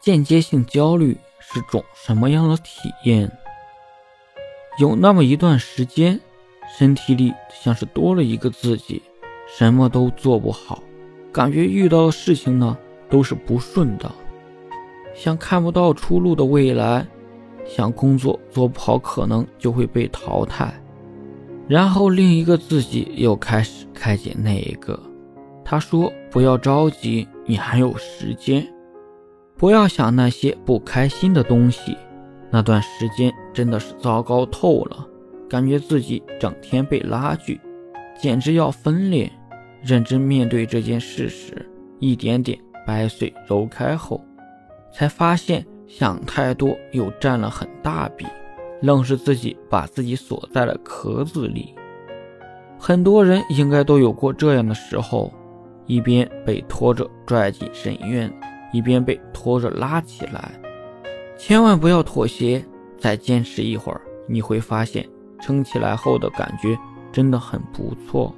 间接性焦虑是种什么样的体验？有那么一段时间，身体里像是多了一个自己，什么都做不好，感觉遇到的事情呢都是不顺的，像看不到出路的未来，像工作做不好可能就会被淘汰。然后另一个自己又开始开解那一个，他说：“不要着急，你还有时间。”不要想那些不开心的东西，那段时间真的是糟糕透了，感觉自己整天被拉锯，简直要分裂。认真面对这件事时，一点点掰碎揉开后，才发现想太多又占了很大笔，愣是自己把自己锁在了壳子里。很多人应该都有过这样的时候，一边被拖着拽进深渊。一边被拖着拉起来，千万不要妥协，再坚持一会儿，你会发现撑起来后的感觉真的很不错。